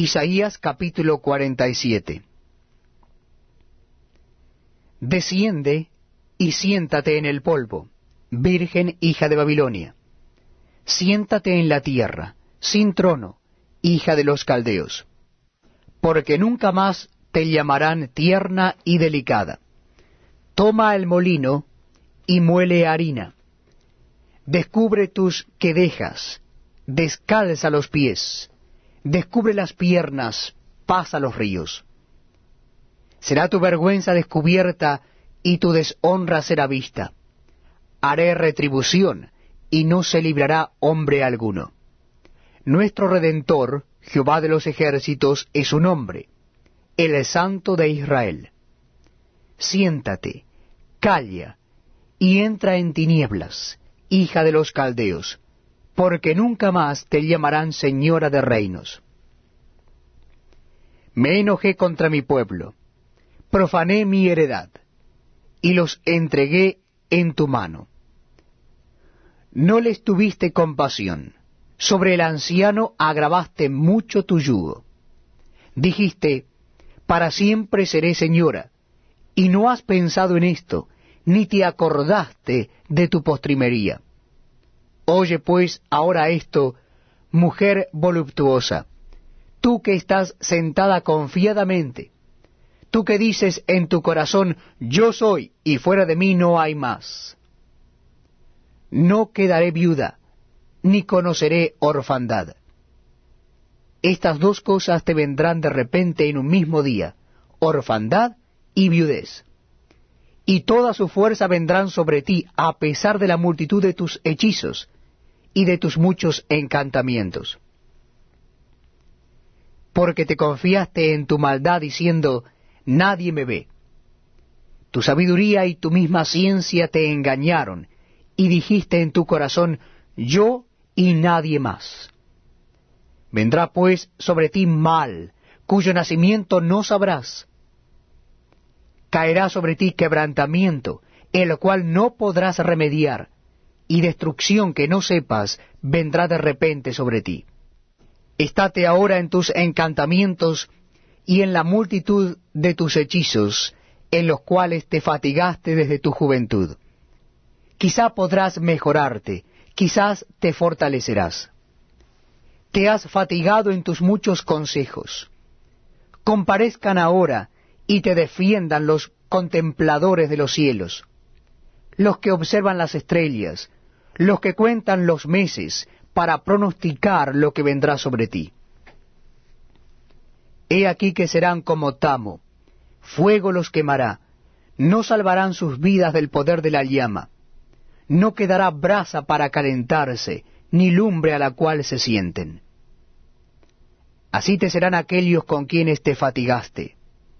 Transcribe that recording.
Isaías capítulo 47 Desciende y siéntate en el polvo, virgen hija de Babilonia. Siéntate en la tierra, sin trono, hija de los caldeos. Porque nunca más te llamarán tierna y delicada. Toma el molino y muele harina. Descubre tus quedejas, descalza los pies, descubre las piernas, pasa los ríos. Será tu vergüenza descubierta y tu deshonra será vista. Haré retribución, y no se librará hombre alguno. Nuestro Redentor, Jehová de los ejércitos, es su nombre, el Santo de Israel. Siéntate, calla, y entra en tinieblas, hija de los caldeos, porque nunca más te llamarán señora de reinos. Me enojé contra mi pueblo, profané mi heredad, y los entregué en tu mano. No les tuviste compasión, sobre el anciano agravaste mucho tu yugo. Dijiste, para siempre seré señora, y no has pensado en esto, ni te acordaste de tu postrimería. Oye pues ahora esto, mujer voluptuosa, tú que estás sentada confiadamente, tú que dices en tu corazón, yo soy, y fuera de mí no hay más. No quedaré viuda, ni conoceré orfandad. Estas dos cosas te vendrán de repente en un mismo día, orfandad y viudez. Y toda su fuerza vendrán sobre ti a pesar de la multitud de tus hechizos y de tus muchos encantamientos. Porque te confiaste en tu maldad diciendo, nadie me ve. Tu sabiduría y tu misma ciencia te engañaron, y dijiste en tu corazón, yo y nadie más. Vendrá pues sobre ti mal, cuyo nacimiento no sabrás. Caerá sobre ti quebrantamiento, el cual no podrás remediar, y destrucción que no sepas vendrá de repente sobre ti. Estate ahora en tus encantamientos y en la multitud de tus hechizos, en los cuales te fatigaste desde tu juventud. Quizá podrás mejorarte, quizás te fortalecerás. Te has fatigado en tus muchos consejos. Comparezcan ahora y te defiendan los contempladores de los cielos, los que observan las estrellas, los que cuentan los meses para pronosticar lo que vendrá sobre ti. He aquí que serán como tamo, fuego los quemará, no salvarán sus vidas del poder de la llama, no quedará brasa para calentarse, ni lumbre a la cual se sienten. Así te serán aquellos con quienes te fatigaste,